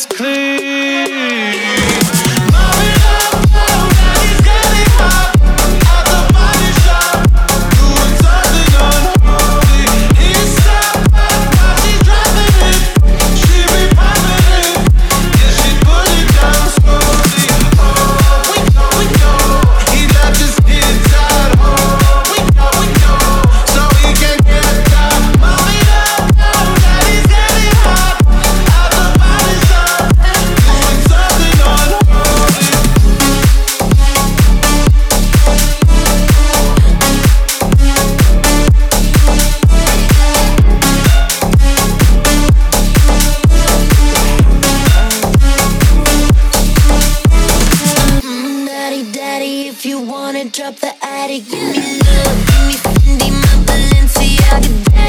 is clear. Drop the attic, give me love, give me Fendi, my Balenciaga